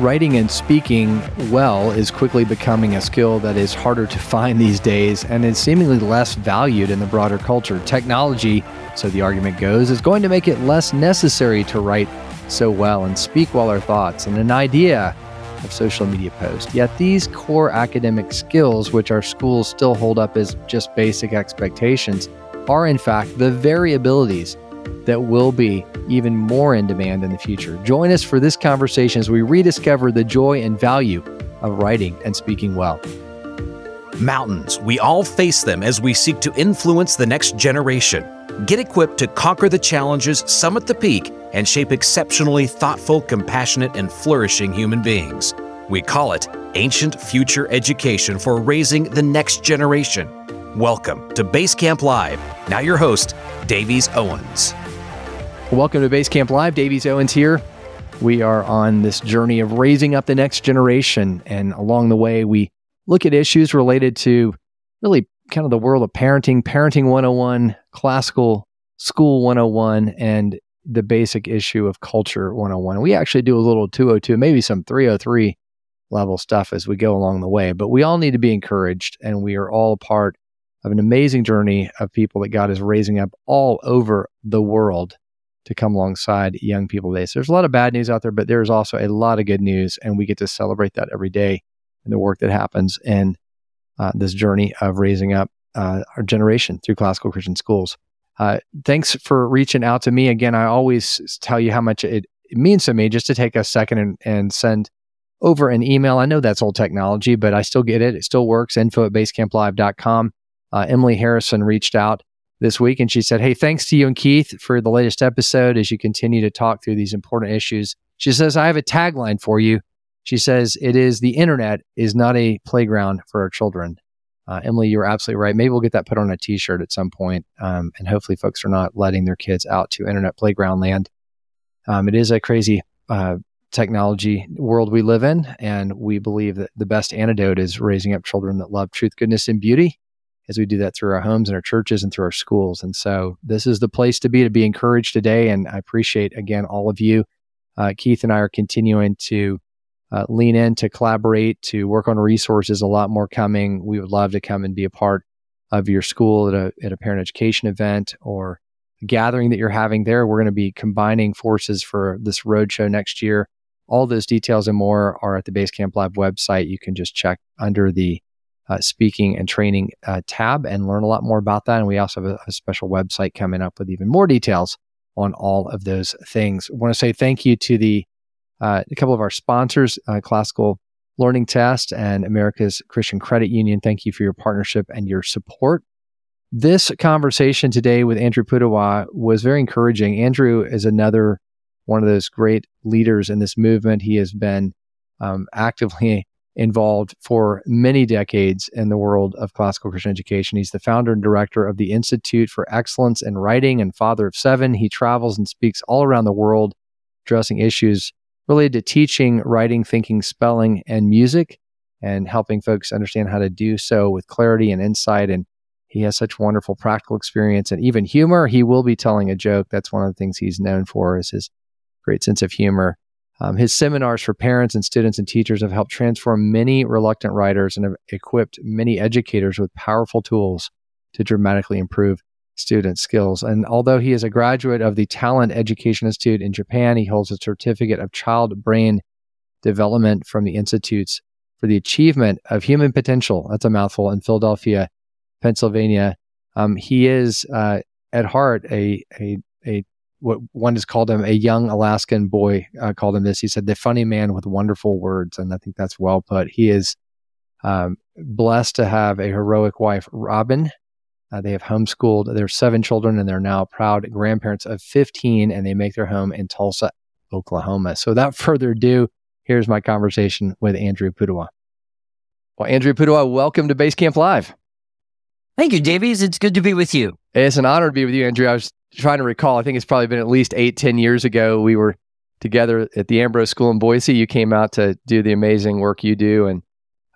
Writing and speaking well is quickly becoming a skill that is harder to find these days and is seemingly less valued in the broader culture. Technology, so the argument goes, is going to make it less necessary to write so well and speak well our thoughts and an idea of social media posts. Yet these core academic skills, which our schools still hold up as just basic expectations, are in fact the variabilities that will be even more in demand in the future. Join us for this conversation as we rediscover the joy and value of writing and speaking well. Mountains, we all face them as we seek to influence the next generation. Get equipped to conquer the challenges, summit the peak, and shape exceptionally thoughtful, compassionate, and flourishing human beings. We call it Ancient Future Education for raising the next generation. Welcome to Basecamp Live. Now, your host, Davies Owens. Welcome to Basecamp Live. Davies Owens here. We are on this journey of raising up the next generation. And along the way, we look at issues related to really kind of the world of parenting, parenting 101, classical school 101, and the basic issue of culture 101. We actually do a little 202, maybe some 303 level stuff as we go along the way. But we all need to be encouraged, and we are all part of an amazing journey of people that God is raising up all over the world to come alongside young people today. So there's a lot of bad news out there, but there's also a lot of good news, and we get to celebrate that every day in the work that happens in uh, this journey of raising up uh, our generation through classical Christian schools. Uh, thanks for reaching out to me again. I always tell you how much it, it means to me just to take a second and, and send over an email. I know that's old technology, but I still get it. It still works. Info at basecamplive.com. Uh, Emily Harrison reached out this week. And she said, Hey, thanks to you and Keith for the latest episode as you continue to talk through these important issues. She says, I have a tagline for you. She says, It is the internet is not a playground for our children. Uh, Emily, you're absolutely right. Maybe we'll get that put on a t shirt at some point, um, and hopefully, folks are not letting their kids out to internet playground land. Um, it is a crazy uh, technology world we live in, and we believe that the best antidote is raising up children that love truth, goodness, and beauty as we do that through our homes and our churches and through our schools. And so this is the place to be to be encouraged today. And I appreciate again all of you. Uh, Keith and I are continuing to uh, lean in to collaborate, to work on resources. A lot more coming. We would love to come and be a part of your school at a at a parent education event or gathering that you're having there. We're going to be combining forces for this roadshow next year. All those details and more are at the Basecamp Live website. You can just check under the speaking and training uh, tab and learn a lot more about that. And we also have a, a, special website coming up with even more details on all of those things. I want to say thank you to the uh, a couple of our sponsors, uh, Classical Learning Test and America's Christian Credit Union. Thank you for your partnership and your support. This conversation today with Andrew Pudewa was very encouraging. Andrew is another one of those great leaders in this movement. He has been um, actively involved for many decades in the world of classical Christian education. He's the founder and director of the Institute for Excellence in Writing and father of seven. He travels and speaks all around the world addressing issues related to teaching, writing, thinking, spelling, and music, and helping folks understand how to do so with clarity and insight. And he has such wonderful practical experience and even humor. He will be telling a joke. That's one of the things he's known for is his great sense of humor. Um, his seminars for parents and students and teachers have helped transform many reluctant writers and have equipped many educators with powerful tools to dramatically improve student skills. And although he is a graduate of the Talent Education Institute in Japan, he holds a certificate of child brain development from the Institutes for the Achievement of Human Potential. That's a mouthful in Philadelphia, Pennsylvania. Um, he is uh, at heart a, a, a what one has called him a young Alaskan boy uh, called him this. He said the funny man with wonderful words, and I think that's well put. He is um, blessed to have a heroic wife, Robin. Uh, they have homeschooled their seven children, and they're now proud grandparents of 15, and they make their home in Tulsa, Oklahoma. So, without further ado, here's my conversation with Andrew Pudewa. Well, Andrew Pudewa, welcome to Basecamp Live. Thank you, Davies. It's good to be with you. It's an honor to be with you, Andrew. I was trying to recall, I think it's probably been at least eight, ten years ago. We were together at the Ambrose School in Boise. You came out to do the amazing work you do and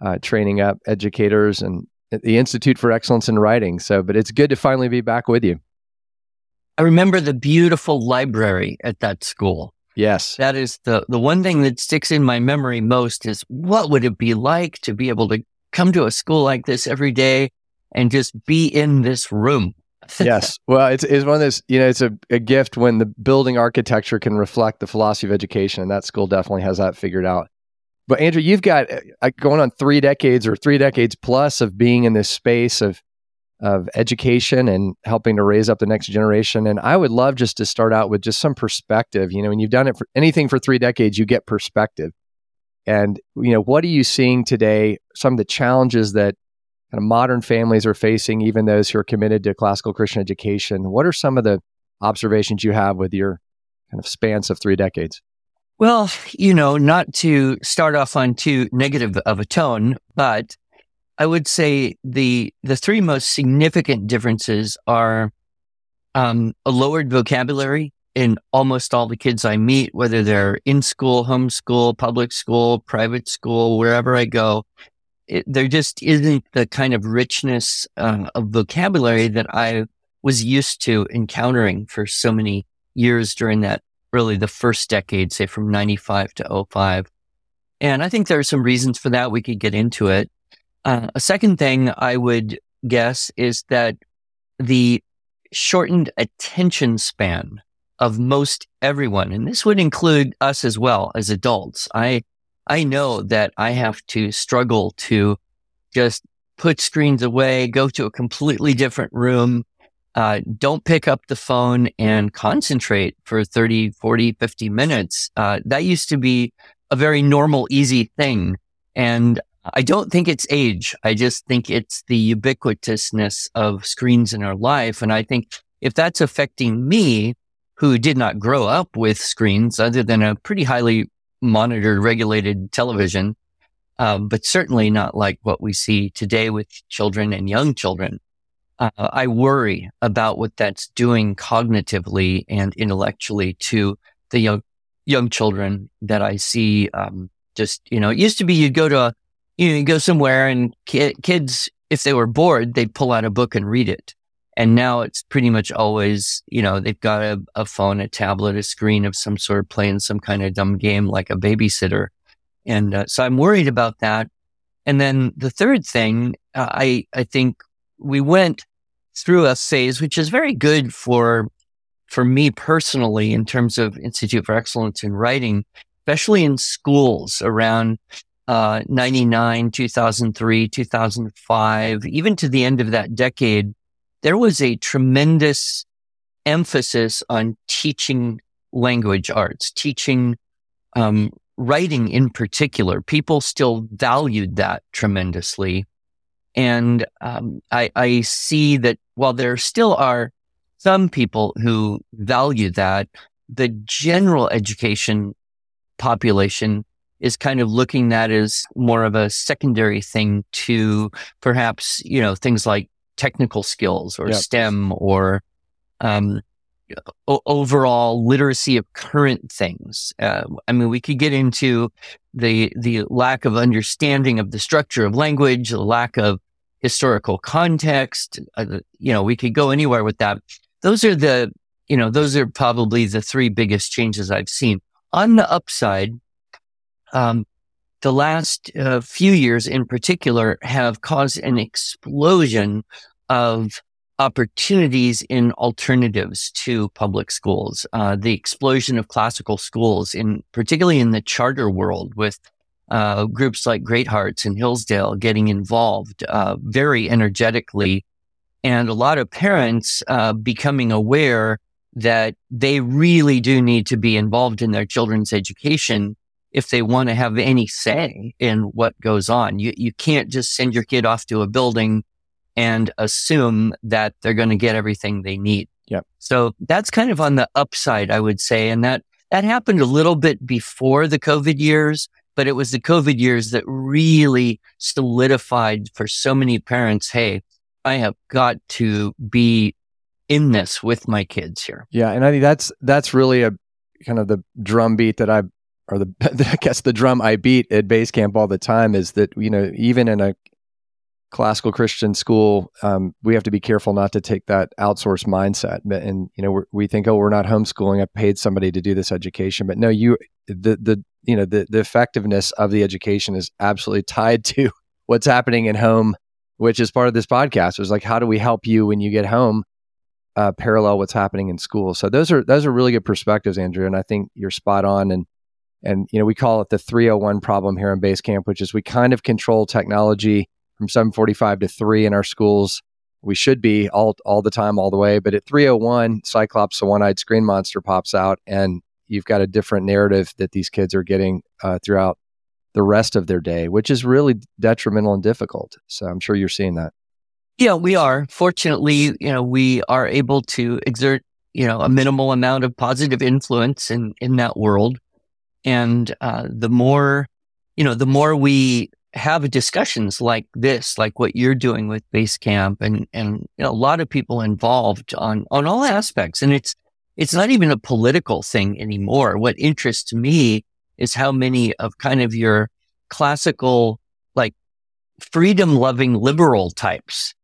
uh, training up educators and at the Institute for Excellence in Writing. So, but it's good to finally be back with you. I remember the beautiful library at that school. Yes. That is the, the one thing that sticks in my memory most is what would it be like to be able to come to a school like this every day and just be in this room? Yes. Well, it's, it's one of those, you know, it's a, a gift when the building architecture can reflect the philosophy of education. And that school definitely has that figured out. But Andrew, you've got uh, going on three decades or three decades plus of being in this space of of education and helping to raise up the next generation. And I would love just to start out with just some perspective. You know, when you've done it for anything for three decades, you get perspective. And you know, what are you seeing today? Some of the challenges that kind of modern families are facing, even those who are committed to classical Christian education. What are some of the observations you have with your kind of spans of three decades? Well, you know, not to start off on too negative of a tone, but I would say the the three most significant differences are um, a lowered vocabulary in almost all the kids I meet, whether they're in school, homeschool, public school, private school, wherever I go. It, there just isn't the kind of richness uh, of vocabulary that I was used to encountering for so many years during that really the first decade, say from 95 to 05. And I think there are some reasons for that. We could get into it. Uh, a second thing I would guess is that the shortened attention span of most everyone, and this would include us as well as adults. I, I know that I have to struggle to just put screens away, go to a completely different room, uh, don't pick up the phone and concentrate for 30, 40, 50 minutes. Uh, that used to be a very normal, easy thing. And I don't think it's age. I just think it's the ubiquitousness of screens in our life. And I think if that's affecting me, who did not grow up with screens other than a pretty highly monitored, regulated television, um, but certainly not like what we see today with children and young children uh, I worry about what that's doing cognitively and intellectually to the young young children that I see. Um, just you know, it used to be you'd go to a, you know you go somewhere and ki- kids if they were bored they'd pull out a book and read it, and now it's pretty much always you know they've got a, a phone, a tablet, a screen of some sort, playing some kind of dumb game like a babysitter, and uh, so I'm worried about that. And then the third thing, uh, I I think we went through a phase, which is very good for for me personally in terms of Institute for Excellence in Writing, especially in schools around uh, 99, 2003, 2005, even to the end of that decade, there was a tremendous emphasis on teaching language arts, teaching um, writing in particular. People still valued that tremendously. And um, I, I see that while there still are some people who value that, the general education population is kind of looking at as more of a secondary thing to perhaps, you know, things like technical skills or yep. STEM or um, o- overall literacy of current things. Uh, I mean, we could get into the the lack of understanding of the structure of language, the lack of historical context. Uh, you know, we could go anywhere with that. Those are the, you know, those are probably the three biggest changes I've seen. On the upside, um, the last uh, few years in particular have caused an explosion of opportunities in alternatives to public schools. Uh, the explosion of classical schools in particularly in the charter world with uh, groups like Great Hearts and Hillsdale getting involved uh, very energetically, and a lot of parents uh, becoming aware that they really do need to be involved in their children's education if they want to have any say in what goes on. You you can't just send your kid off to a building and assume that they're going to get everything they need. Yep. So that's kind of on the upside, I would say, and that that happened a little bit before the COVID years but it was the COVID years that really solidified for so many parents, hey, I have got to be in this with my kids here. Yeah, and I think that's that's really a kind of the drumbeat that I or the I guess the drum I beat at base camp all the time is that you know even in a classical Christian school, um, we have to be careful not to take that outsourced mindset. And you know, we think, oh, we're not homeschooling. I paid somebody to do this education, but no, you the the you know the the effectiveness of the education is absolutely tied to what's happening at home, which is part of this podcast. Is like, how do we help you when you get home? Uh, parallel what's happening in school. So those are those are really good perspectives, Andrew, and I think you're spot on. And and you know we call it the 301 problem here in Basecamp, which is we kind of control technology from 7:45 to 3 in our schools. We should be all all the time, all the way. But at 301, Cyclops, the one-eyed screen monster, pops out, and you've got a different narrative that these kids are getting uh, throughout the rest of their day, which is really detrimental and difficult. So I'm sure you're seeing that. Yeah, we are. Fortunately, you know, we are able to exert, you know, a minimal amount of positive influence in in that world. And uh, the more, you know, the more we have discussions like this, like what you're doing with Basecamp, and and you know, a lot of people involved on on all aspects, and it's it's not even a political thing anymore. What interests me is how many of kind of your classical, like freedom loving liberal types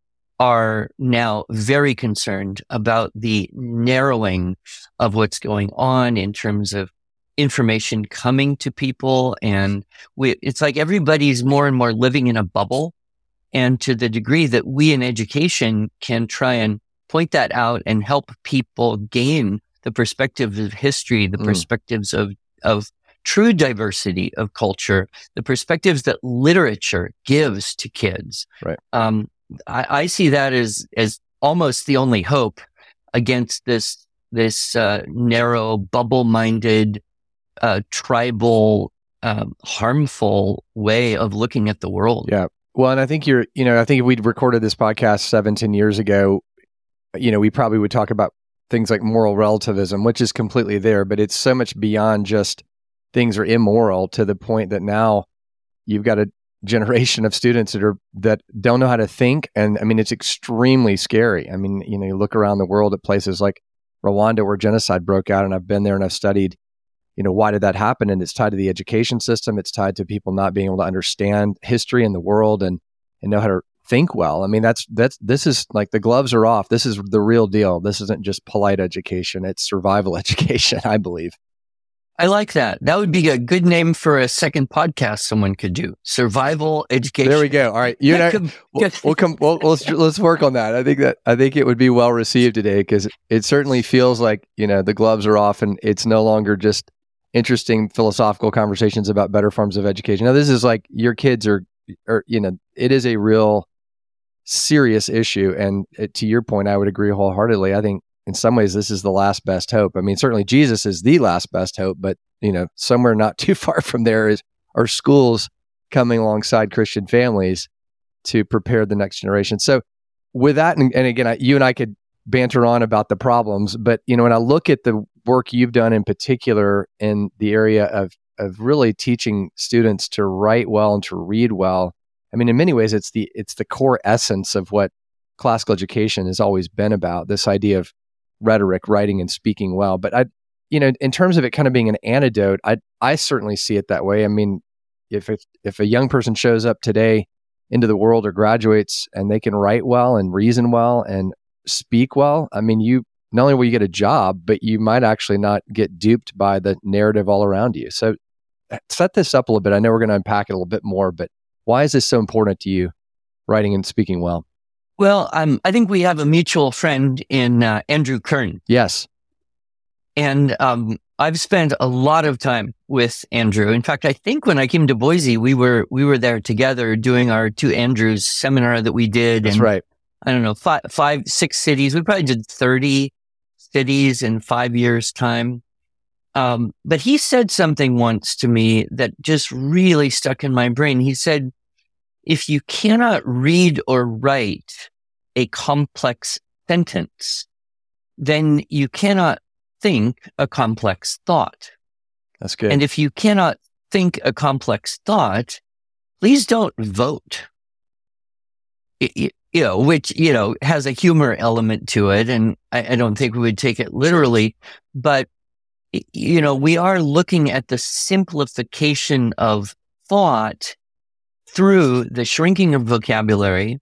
are now very concerned about the narrowing of what's going on in terms of information coming to people. And we, it's like everybody's more and more living in a bubble. And to the degree that we in education can try and point that out and help people gain the perspectives of history, the mm. perspectives of, of true diversity of culture, the perspectives that literature gives to kids. Right. Um, I, I, see that as, as almost the only hope against this, this, uh, narrow, bubble minded, uh, tribal, um, harmful way of looking at the world. Yeah. Well, and I think you're, you know, I think if we'd recorded this podcast 17 years ago, you know, we probably would talk about things like moral relativism, which is completely there, but it's so much beyond just things are immoral to the point that now you've got a generation of students that are that don't know how to think and i mean it's extremely scary i mean you know you look around the world at places like rwanda where genocide broke out and i've been there and i've studied you know, why did that happen? And it's tied to the education system. It's tied to people not being able to understand history and the world and, and know how to think well. I mean, that's, that's, this is like the gloves are off. This is the real deal. This isn't just polite education. It's survival education, I believe. I like that. That would be a good name for a second podcast someone could do. Survival education. There we go. All right, you and I, we'll, we'll come. We'll, let's let's work on that. I think that I think it would be well received today because it certainly feels like you know the gloves are off and it's no longer just interesting philosophical conversations about better forms of education. Now, this is like your kids are, are you know, it is a real serious issue. And it, to your point, I would agree wholeheartedly. I think in some ways this is the last best hope. I mean, certainly Jesus is the last best hope, but you know, somewhere not too far from there is are schools coming alongside Christian families to prepare the next generation. So, with that, and, and again, I, you and I could banter on about the problems, but you know, when I look at the work you've done in particular in the area of of really teaching students to write well and to read well. I mean, in many ways, it's the it's the core essence of what classical education has always been about. This idea of rhetoric, writing and speaking well. But I, you know, in terms of it kind of being an antidote, I I certainly see it that way. I mean, if it, if a young person shows up today into the world or graduates and they can write well and reason well and speak well, I mean, you not only will you get a job, but you might actually not get duped by the narrative all around you. So uh, set this up a little bit. I know we're going to unpack it a little bit more, but why is this so important to you, writing and speaking well? Well, um, I think we have a mutual friend in uh, Andrew Kern. Yes. And um, I've spent a lot of time with Andrew. In fact, I think when I came to Boise, we were we were there together doing our two Andrews seminar that we did. That's and, right. I don't know, five, five, six cities. We probably did 30 cities in five years' time. Um, but he said something once to me that just really stuck in my brain. He said, if you cannot read or write a complex sentence, then you cannot think a complex thought. That's good. And if you cannot think a complex thought, please don't vote. You know, which, you know, has a humor element to it. And I, I don't think we would take it literally, but, you know, we are looking at the simplification of thought through the shrinking of vocabulary,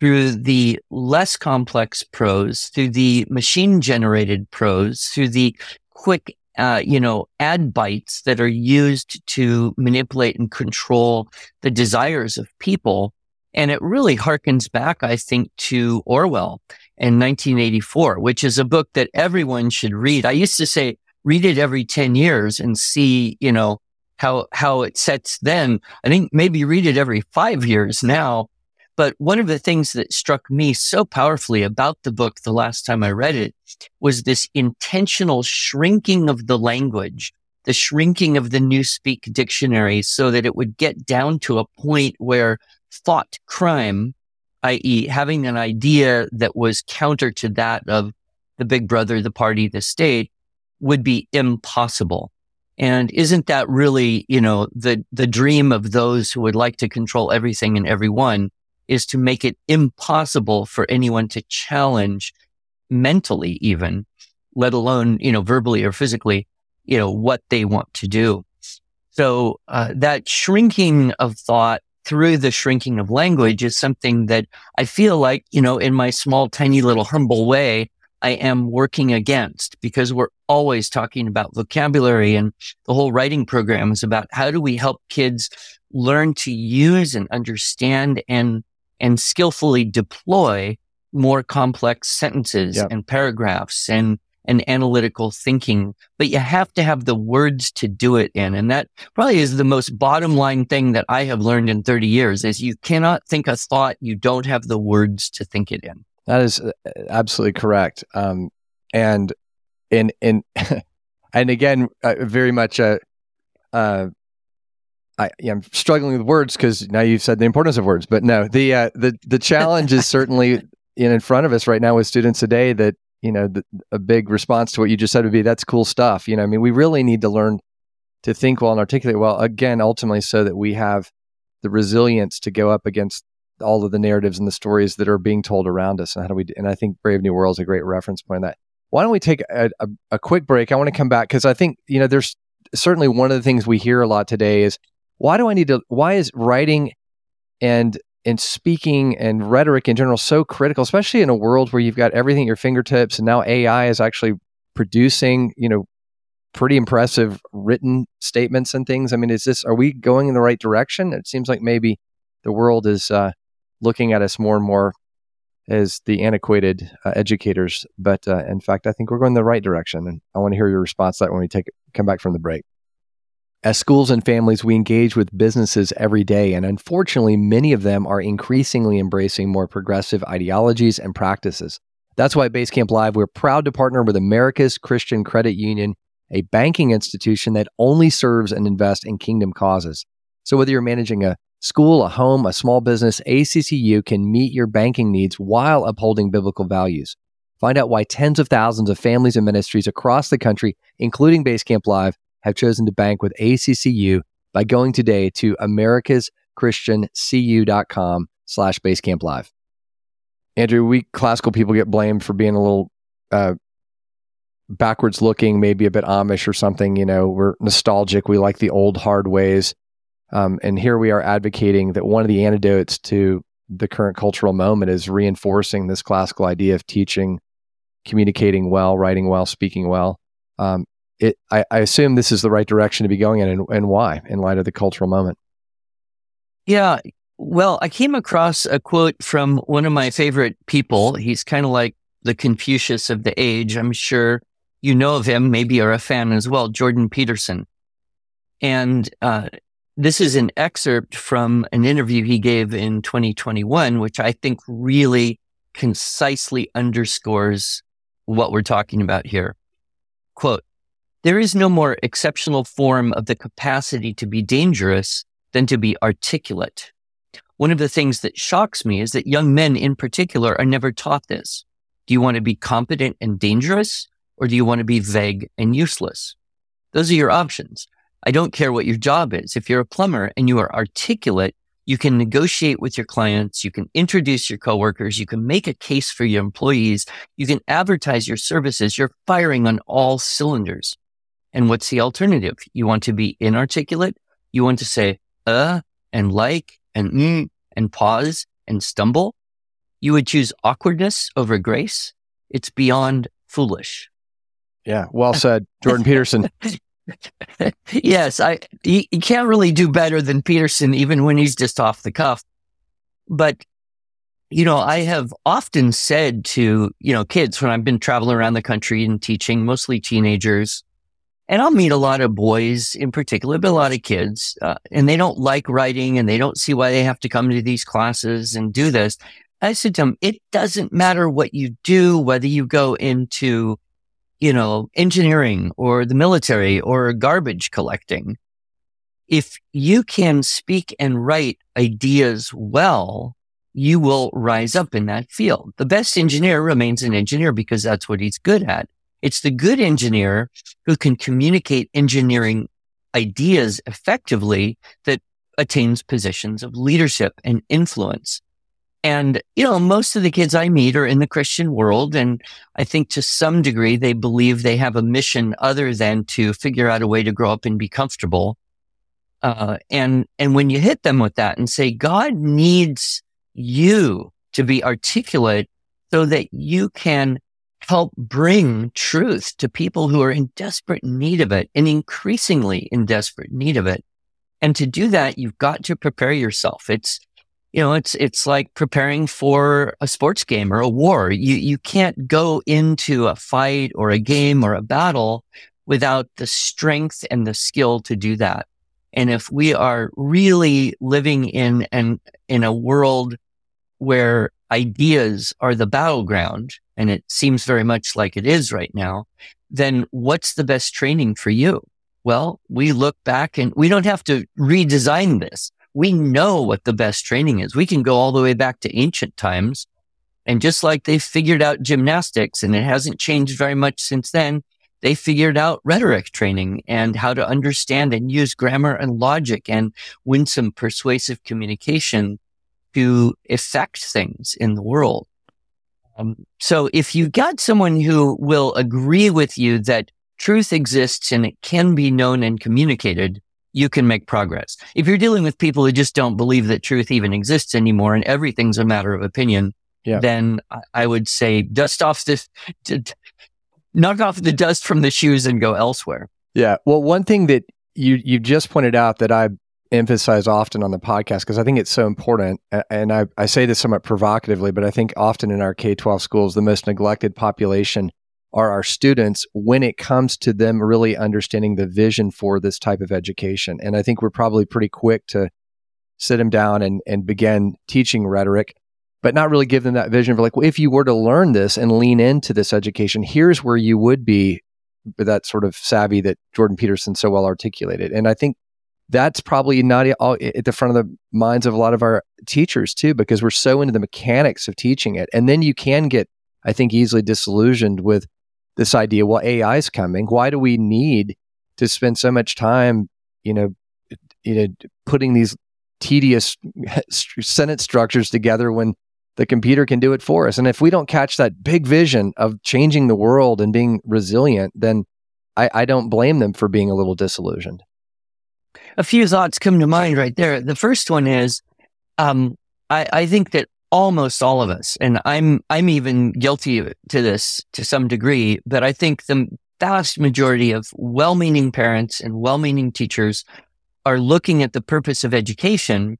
through the less complex prose, through the machine generated prose, through the quick, uh, you know, ad bites that are used to manipulate and control the desires of people. And it really harkens back, I think, to Orwell in 1984, which is a book that everyone should read. I used to say, read it every 10 years and see, you know, how, how it sets then. I think maybe read it every five years now. But one of the things that struck me so powerfully about the book the last time I read it was this intentional shrinking of the language, the shrinking of the Newspeak dictionary so that it would get down to a point where thought crime i.e., having an idea that was counter to that of the big brother, the party, the state would be impossible. And isn't that really, you know, the, the dream of those who would like to control everything and everyone is to make it impossible for anyone to challenge mentally even, let alone, you know, verbally or physically, you know, what they want to do. So, uh, that shrinking of thought through the shrinking of language is something that I feel like, you know, in my small, tiny little humble way, I am working against because we're always talking about vocabulary and the whole writing program is about how do we help kids learn to use and understand and, and skillfully deploy more complex sentences yep. and paragraphs and and analytical thinking, but you have to have the words to do it in. And that probably is the most bottom line thing that I have learned in 30 years is you cannot think a thought you don't have the words to think it in. That is uh, absolutely correct. Um, and, and, and, and again, uh, very much, uh, uh, I, am struggling with words because now you've said the importance of words, but no, the, uh, the, the challenge is certainly in, in front of us right now with students today that you know, the, a big response to what you just said would be, that's cool stuff. You know, I mean, we really need to learn to think well and articulate well, again, ultimately, so that we have the resilience to go up against all of the narratives and the stories that are being told around us. And how do we, and I think Brave New World is a great reference point that. Why don't we take a, a, a quick break? I want to come back because I think, you know, there's certainly one of the things we hear a lot today is why do I need to, why is writing and and speaking and rhetoric in general so critical, especially in a world where you've got everything at your fingertips and now AI is actually producing, you know, pretty impressive written statements and things. I mean, is this are we going in the right direction? It seems like maybe the world is uh, looking at us more and more as the antiquated uh, educators, but uh, in fact, I think we're going the right direction. And I want to hear your response to that when we take come back from the break. As schools and families, we engage with businesses every day, and unfortunately, many of them are increasingly embracing more progressive ideologies and practices. That's why at Basecamp Live, we're proud to partner with America's Christian Credit Union, a banking institution that only serves and invests in kingdom causes. So, whether you're managing a school, a home, a small business, ACCU can meet your banking needs while upholding biblical values. Find out why tens of thousands of families and ministries across the country, including Basecamp Live, have chosen to bank with ACCU by going today to americaschristiancu.com slash basecamp live. Andrew, we classical people get blamed for being a little uh, backwards looking, maybe a bit Amish or something. You know, we're nostalgic. We like the old hard ways. Um, and here we are advocating that one of the antidotes to the current cultural moment is reinforcing this classical idea of teaching, communicating well, writing well, speaking well. Um, it, I, I, assume this is the right direction to be going in and, and why in light of the cultural moment. Yeah. Well, I came across a quote from one of my favorite people. He's kind of like the Confucius of the age. I'm sure you know of him, maybe you're a fan as well, Jordan Peterson. And uh, this is an excerpt from an interview he gave in 2021, which I think really concisely underscores what we're talking about here. Quote, there is no more exceptional form of the capacity to be dangerous than to be articulate. One of the things that shocks me is that young men in particular are never taught this. Do you want to be competent and dangerous or do you want to be vague and useless? Those are your options. I don't care what your job is. If you're a plumber and you are articulate, you can negotiate with your clients. You can introduce your coworkers. You can make a case for your employees. You can advertise your services. You're firing on all cylinders. And what's the alternative? You want to be inarticulate? You want to say, uh, and like and mm and pause and stumble. You would choose awkwardness over grace. It's beyond foolish. Yeah, well said, Jordan Peterson. yes, I you, you can't really do better than Peterson, even when he's just off the cuff. But you know, I have often said to you know kids when I've been traveling around the country and teaching, mostly teenagers, and I'll meet a lot of boys in particular, but a lot of kids, uh, and they don't like writing and they don't see why they have to come to these classes and do this. I said to them, it doesn't matter what you do, whether you go into you know, engineering or the military or garbage collecting. If you can speak and write ideas well, you will rise up in that field. The best engineer remains an engineer because that's what he's good at. It's the good engineer who can communicate engineering ideas effectively that attains positions of leadership and influence. And, you know, most of the kids I meet are in the Christian world. And I think to some degree, they believe they have a mission other than to figure out a way to grow up and be comfortable. Uh, and, and when you hit them with that and say, God needs you to be articulate so that you can help bring truth to people who are in desperate need of it and increasingly in desperate need of it. And to do that, you've got to prepare yourself. It's, you know, it's, it's like preparing for a sports game or a war. You, you can't go into a fight or a game or a battle without the strength and the skill to do that. And if we are really living in an, in a world where ideas are the battleground, and it seems very much like it is right now, then what's the best training for you? Well, we look back and we don't have to redesign this we know what the best training is. We can go all the way back to ancient times. And just like they figured out gymnastics and it hasn't changed very much since then, they figured out rhetoric training and how to understand and use grammar and logic and winsome persuasive communication to affect things in the world. Um, so if you've got someone who will agree with you that truth exists and it can be known and communicated, you can make progress. If you're dealing with people who just don't believe that truth even exists anymore and everything's a matter of opinion, yeah. then I would say dust off this, knock off the dust from the shoes and go elsewhere. Yeah. Well, one thing that you you just pointed out that I emphasize often on the podcast because I think it's so important, and I, I say this somewhat provocatively, but I think often in our K twelve schools, the most neglected population are our students when it comes to them really understanding the vision for this type of education. And I think we're probably pretty quick to sit them down and, and begin teaching rhetoric, but not really give them that vision for like, well, if you were to learn this and lean into this education, here's where you would be that sort of savvy that Jordan Peterson so well articulated. And I think that's probably not at the front of the minds of a lot of our teachers too, because we're so into the mechanics of teaching it. And then you can get, I think, easily disillusioned with this idea, well, AI is coming. Why do we need to spend so much time, you know, you know, putting these tedious sentence structures together when the computer can do it for us? And if we don't catch that big vision of changing the world and being resilient, then I, I don't blame them for being a little disillusioned. A few thoughts come to mind right there. The first one is, um, I, I think that almost all of us, and I'm I'm even guilty to this to some degree, but I think the vast majority of well-meaning parents and well-meaning teachers are looking at the purpose of education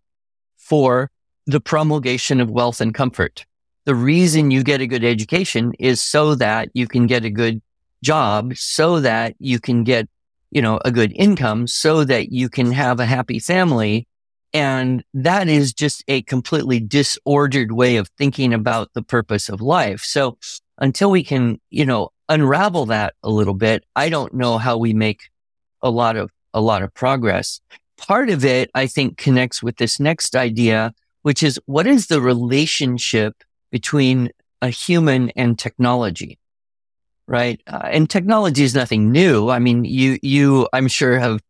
for the promulgation of wealth and comfort. The reason you get a good education is so that you can get a good job, so that you can get, you know, a good income, so that you can have a happy family and that is just a completely disordered way of thinking about the purpose of life. So until we can, you know, unravel that a little bit, I don't know how we make a lot of, a lot of progress. Part of it, I think, connects with this next idea, which is what is the relationship between a human and technology? Right. Uh, and technology is nothing new. I mean, you, you, I'm sure have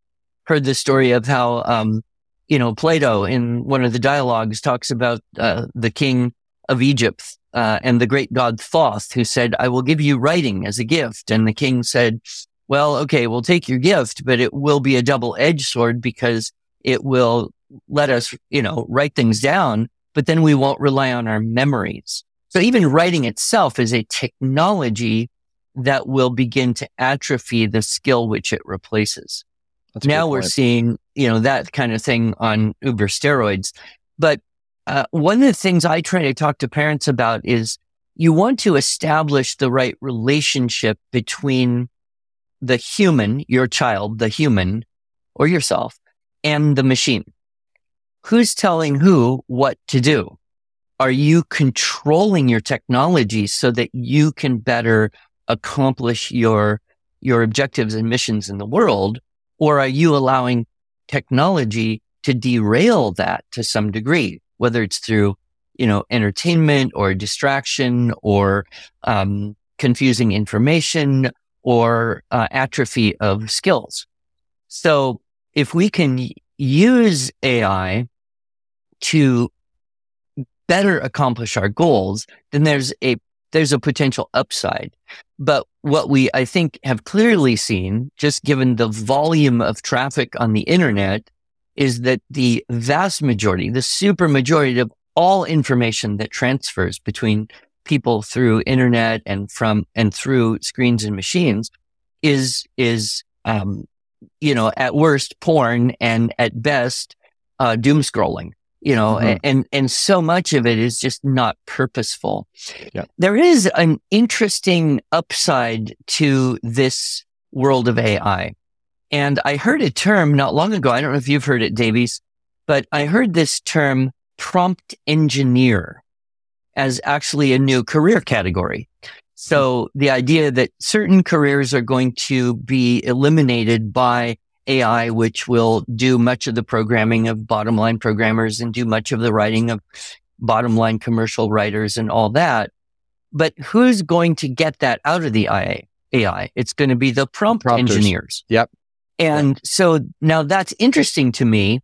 heard the story of how, um, you know, Plato in one of the dialogues talks about uh, the king of Egypt uh, and the great god Thoth, who said, I will give you writing as a gift. And the king said, well, okay, we'll take your gift, but it will be a double edged sword because it will let us, you know, write things down, but then we won't rely on our memories. So even writing itself is a technology that will begin to atrophy the skill which it replaces. That's now we're seeing, you know, that kind of thing on uber steroids. But uh, one of the things I try to talk to parents about is you want to establish the right relationship between the human, your child, the human or yourself and the machine. Who's telling who what to do? Are you controlling your technology so that you can better accomplish your, your objectives and missions in the world? Or are you allowing technology to derail that to some degree, whether it's through, you know, entertainment or distraction or, um, confusing information or uh, atrophy of skills. So if we can use AI to better accomplish our goals, then there's a there's a potential upside. But what we I think have clearly seen, just given the volume of traffic on the internet, is that the vast majority, the super majority of all information that transfers between people through internet and from and through screens and machines is is um, you know at worst porn and at best uh, doom scrolling you know mm-hmm. and and so much of it is just not purposeful yeah. there is an interesting upside to this world of ai and i heard a term not long ago i don't know if you've heard it davies but i heard this term prompt engineer as actually a new career category. So the idea that certain careers are going to be eliminated by AI, which will do much of the programming of bottom line programmers and do much of the writing of bottom line commercial writers and all that. But who's going to get that out of the AI? AI? It's going to be the prompt Prompters. engineers. Yep. And yep. so now that's interesting to me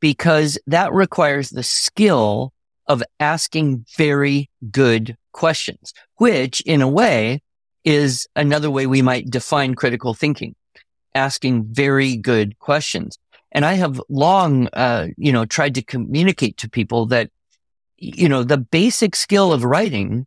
because that requires the skill of asking very good questions, which in a way is another way we might define critical thinking, asking very good questions. And I have long, uh, you know, tried to communicate to people that, you know, the basic skill of writing,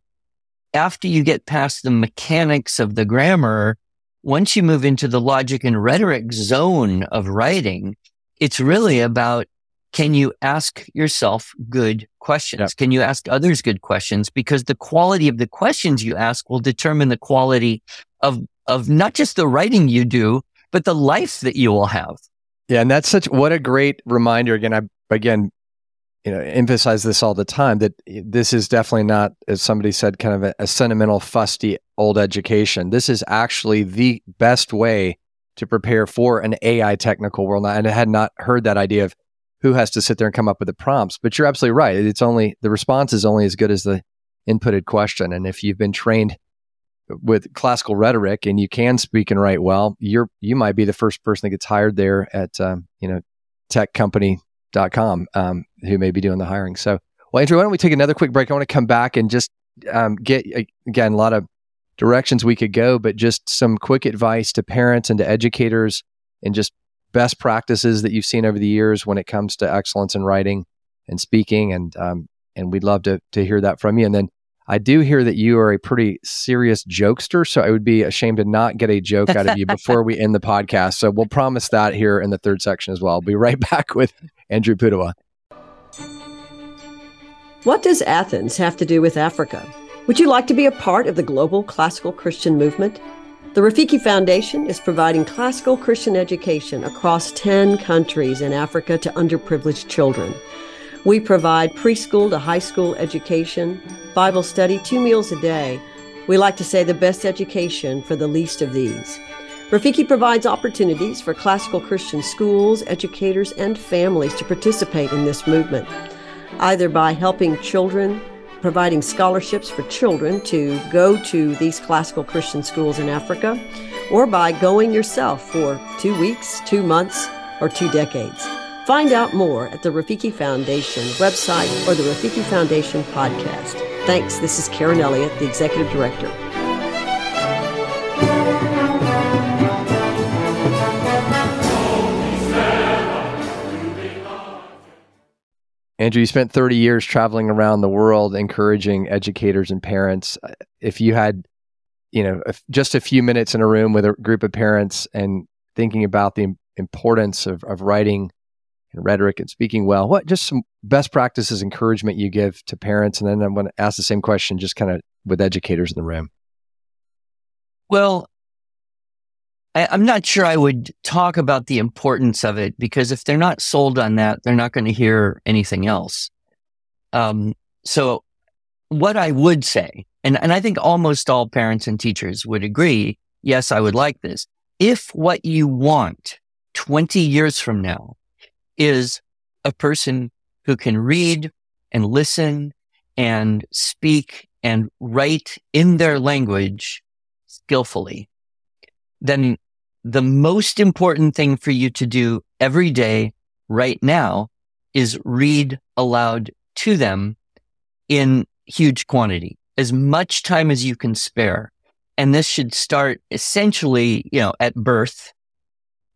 after you get past the mechanics of the grammar, once you move into the logic and rhetoric zone of writing, it's really about can you ask yourself good questions? Yep. Can you ask others good questions? Because the quality of the questions you ask will determine the quality of, of not just the writing you do, but the life that you will have. Yeah. And that's such, what a great reminder. Again, I, again, you know, emphasize this all the time that this is definitely not, as somebody said, kind of a, a sentimental, fusty old education. This is actually the best way to prepare for an AI technical world. And I had not heard that idea of who has to sit there and come up with the prompts. But you're absolutely right. It's only the response is only as good as the inputted question. And if you've been trained with classical rhetoric and you can speak and write well, you're you might be the first person that gets hired there at um, you know techcompany.com um, who may be doing the hiring. So, well, Andrew, why don't we take another quick break? I want to come back and just um, get again a lot of directions we could go, but just some quick advice to parents and to educators and just best practices that you've seen over the years when it comes to excellence in writing and speaking, and um, and we'd love to to hear that from you. And then I do hear that you are a pretty serious jokester, so I would be ashamed to not get a joke out of you before we end the podcast. So we'll promise that here in the third section as well. I'll be right back with Andrew Pudewa. What does Athens have to do with Africa? Would you like to be a part of the global classical Christian movement? The Rafiki Foundation is providing classical Christian education across 10 countries in Africa to underprivileged children. We provide preschool to high school education, Bible study, two meals a day. We like to say the best education for the least of these. Rafiki provides opportunities for classical Christian schools, educators, and families to participate in this movement, either by helping children providing scholarships for children to go to these classical Christian schools in Africa, or by going yourself for two weeks, two months, or two decades. Find out more at the Rafiki Foundation website or the Rafiki Foundation podcast. Thanks. This is Karen Elliott, the Executive Director. Andrew, you spent 30 years traveling around the world encouraging educators and parents. If you had, you know, just a few minutes in a room with a group of parents and thinking about the importance of, of writing and rhetoric and speaking well, what just some best practices, encouragement you give to parents? And then I'm going to ask the same question just kind of with educators in the room. Well, I, am not sure I would talk about the importance of it because if they're not sold on that, they're not going to hear anything else. Um, so what I would say, and, and I think almost all parents and teachers would agree, yes, I would like this. If what you want 20 years from now is a person who can read and listen and speak and write in their language skillfully, then the most important thing for you to do every day right now is read aloud to them in huge quantity, as much time as you can spare. And this should start essentially, you know, at birth,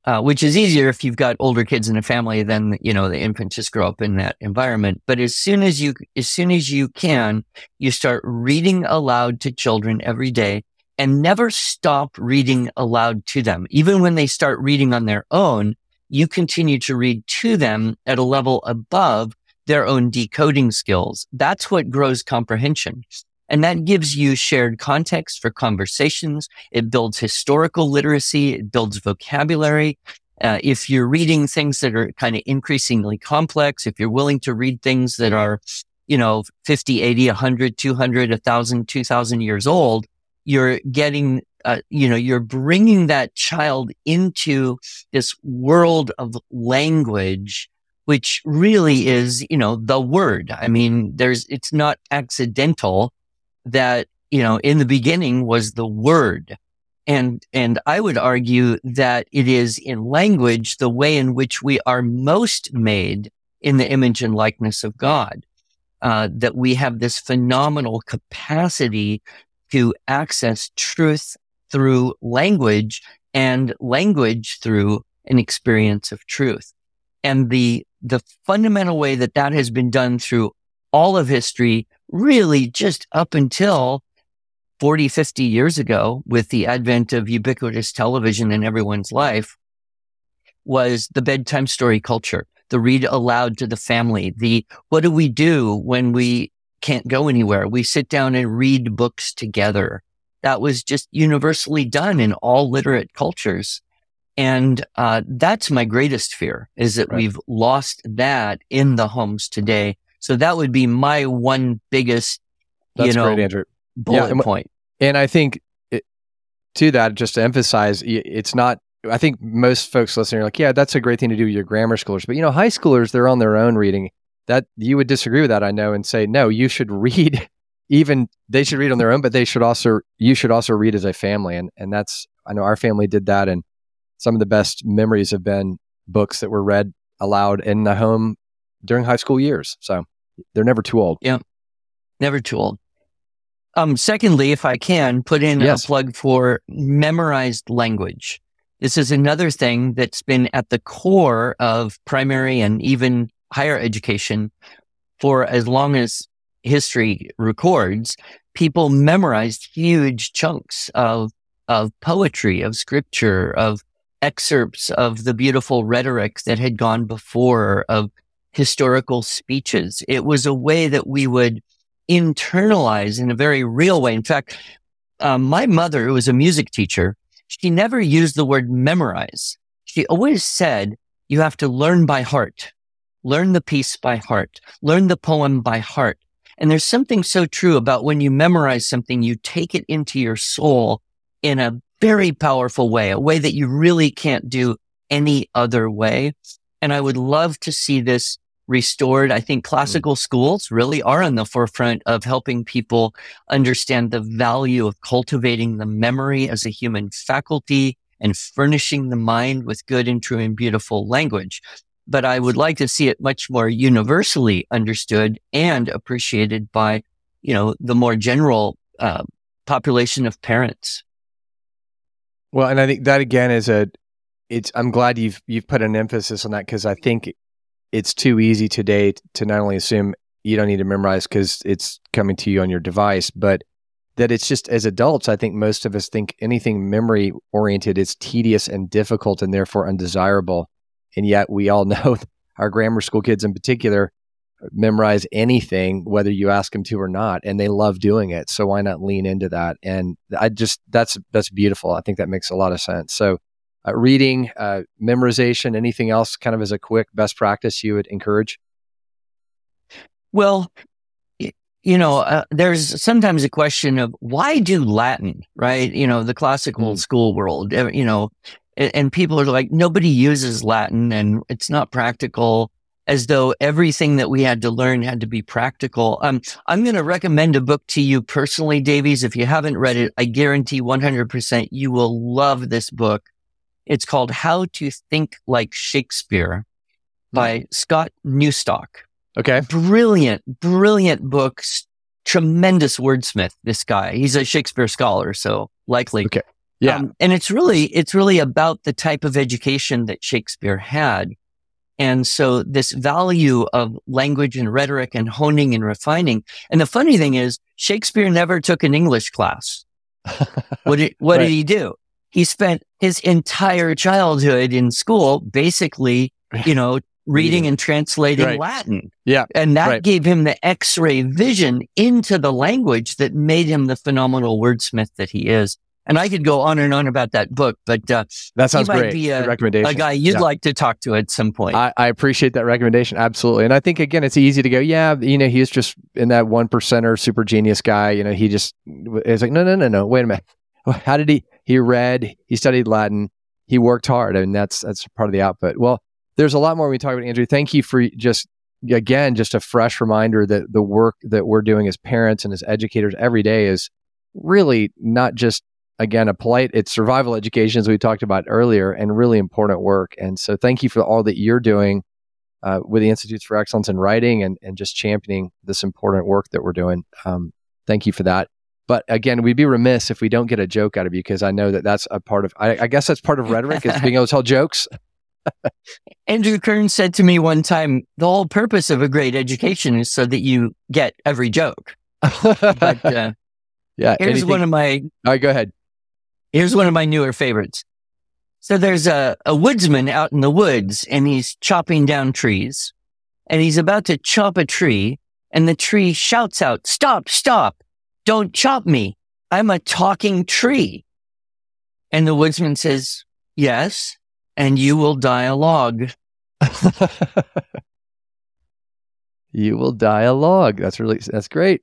uh, which is easier if you've got older kids in a family than, you know, the infants just grow up in that environment. But as soon as you, as soon as you can, you start reading aloud to children every day and never stop reading aloud to them. Even when they start reading on their own, you continue to read to them at a level above their own decoding skills. That's what grows comprehension. And that gives you shared context for conversations. It builds historical literacy. It builds vocabulary. Uh, if you're reading things that are kind of increasingly complex, if you're willing to read things that are, you know, 50, 80, 100, 200, 1,000, 2,000 years old, you're getting, uh, you know, you're bringing that child into this world of language, which really is, you know, the word. I mean, there's, it's not accidental that, you know, in the beginning was the word. And, and I would argue that it is in language, the way in which we are most made in the image and likeness of God. Uh, that we have this phenomenal capacity to access truth through language and language through an experience of truth. And the, the fundamental way that that has been done through all of history, really just up until 40, 50 years ago with the advent of ubiquitous television in everyone's life was the bedtime story culture, the read aloud to the family, the what do we do when we can't go anywhere. We sit down and read books together. That was just universally done in all literate cultures. And uh, that's my greatest fear is that right. we've lost that in the homes today. So that would be my one biggest, that's you know, great, bullet yeah, and, point. And I think it, to that, just to emphasize, it's not I think most folks listening are like, yeah, that's a great thing to do with your grammar schoolers. But you know, high schoolers, they're on their own reading that you would disagree with that, I know, and say, no, you should read even they should read on their own, but they should also you should also read as a family. And and that's I know our family did that and some of the best memories have been books that were read aloud in the home during high school years. So they're never too old. Yeah. Never too old. Um, secondly, if I can put in yes. a plug for memorized language. This is another thing that's been at the core of primary and even higher education for as long as history records, people memorized huge chunks of, of poetry, of scripture, of excerpts of the beautiful rhetoric that had gone before, of historical speeches. It was a way that we would internalize in a very real way. In fact, um, my mother, who was a music teacher, she never used the word memorize. She always said, you have to learn by heart. Learn the piece by heart. Learn the poem by heart. And there's something so true about when you memorize something, you take it into your soul in a very powerful way, a way that you really can't do any other way. And I would love to see this restored. I think classical schools really are on the forefront of helping people understand the value of cultivating the memory as a human faculty and furnishing the mind with good and true and beautiful language but I would like to see it much more universally understood and appreciated by, you know, the more general uh, population of parents. Well, and I think that again is a, it's. I'm glad you've you've put an emphasis on that because I think it's too easy today to not only assume you don't need to memorize because it's coming to you on your device, but that it's just as adults, I think most of us think anything memory oriented is tedious and difficult and therefore undesirable. And yet we all know our grammar school kids in particular memorize anything, whether you ask them to or not, and they love doing it. So why not lean into that? And I just, that's, that's beautiful. I think that makes a lot of sense. So uh, reading, uh, memorization, anything else kind of as a quick best practice you would encourage? Well, you know, uh, there's sometimes a question of why do Latin, right? You know, the classical mm. school world, you know, and, and people are like, nobody uses Latin and it's not practical as though everything that we had to learn had to be practical. Um, I'm going to recommend a book to you personally, Davies. If you haven't read it, I guarantee 100% you will love this book. It's called How to Think Like Shakespeare by mm. Scott Newstok. Okay. Brilliant, brilliant books. Tremendous wordsmith, this guy. He's a Shakespeare scholar, so likely. Okay. Yeah. Um, and it's really, it's really about the type of education that Shakespeare had. And so this value of language and rhetoric and honing and refining. And the funny thing is, Shakespeare never took an English class. what did, what right. did he do? He spent his entire childhood in school, basically, you know, reading and translating right. Latin. Yeah. And that right. gave him the x ray vision into the language that made him the phenomenal wordsmith that he is. And I could go on and on about that book, but uh, that sounds he might great. Be a, recommendation. a guy you'd yeah. like to talk to at some point. I, I, appreciate that recommendation absolutely, and I think again it's easy to go, yeah, you know, he's just in that one percenter super genius guy. You know, he just is like, no, no, no, no, wait a minute. How did he? He read, he studied Latin, he worked hard, and that's that's part of the output. Well, there's a lot more we talk about, Andrew. Thank you for just again just a fresh reminder that the work that we're doing as parents and as educators every day is really not just again a polite it's survival education as we talked about earlier and really important work and so thank you for all that you're doing uh, with the institutes for excellence in writing and, and just championing this important work that we're doing um, thank you for that but again we'd be remiss if we don't get a joke out of you because i know that that's a part of I, I guess that's part of rhetoric is being able to tell jokes Andrew Kern said to me one time, the whole purpose of a great education is so that you get every joke. but, uh, yeah. Here's anything? one of my. All right, go ahead. Here's one of my newer favorites. So there's a, a woodsman out in the woods and he's chopping down trees and he's about to chop a tree and the tree shouts out, stop, stop, don't chop me. I'm a talking tree. And the woodsman says, yes and you will die a log. you will die a log. That's really that's great.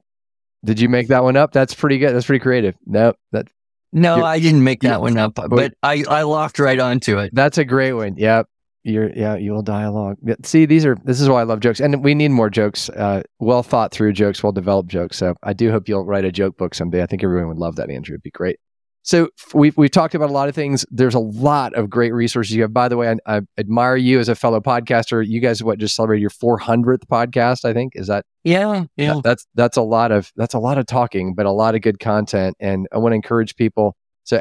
Did you make that one up? That's pretty good. That's pretty creative. No, that no, I didn't make that one up, but I I locked right onto it. That's a great one. Yep. You're yeah, you will log. See, these are this is why I love jokes, and we need more jokes. Uh, well thought through jokes, well developed jokes. So I do hope you'll write a joke book someday. I think everyone would love that, Andrew. It'd be great. So we've we've talked about a lot of things. There's a lot of great resources you have. By the way, I, I admire you as a fellow podcaster. You guys, what just celebrated your 400th podcast? I think is that. Yeah, yeah. That, that's that's a lot of that's a lot of talking, but a lot of good content. And I want to encourage people. So,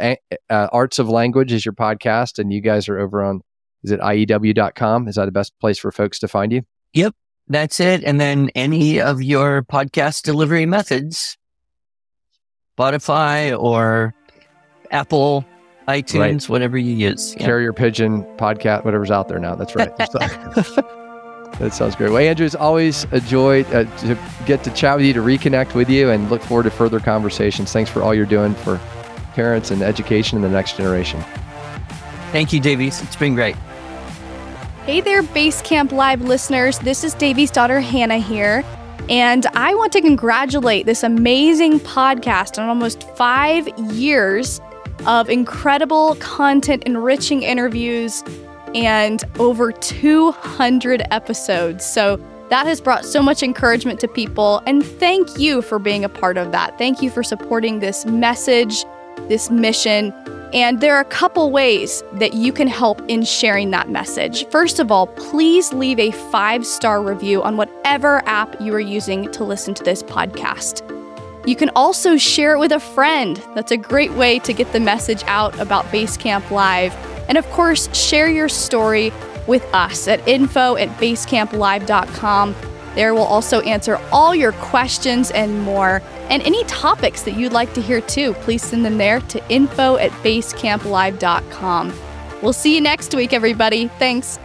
uh, Arts of Language is your podcast, and you guys are over on is it iew.com? Is that the best place for folks to find you? Yep, that's it. And then any of your podcast delivery methods, Spotify or Apple, iTunes, right. whatever you use. Yeah. Carrier pigeon podcast, whatever's out there now. That's right. that sounds great. Well, Andrew, it's always a joy uh, to get to chat with you, to reconnect with you, and look forward to further conversations. Thanks for all you're doing for parents and education in the next generation. Thank you, Davies. It's been great. Hey there, Basecamp Live listeners. This is Davies' daughter Hannah here. And I want to congratulate this amazing podcast on almost five years of incredible content, enriching interviews, and over 200 episodes. So that has brought so much encouragement to people. And thank you for being a part of that. Thank you for supporting this message, this mission. And there are a couple ways that you can help in sharing that message. First of all, please leave a five star review on whatever app you are using to listen to this podcast. You can also share it with a friend. That's a great way to get the message out about Basecamp Live. And of course, share your story with us at info at basecamplive.com. There we'll also answer all your questions and more. And any topics that you'd like to hear too, please send them there to info at basecamplive.com. We'll see you next week, everybody. Thanks.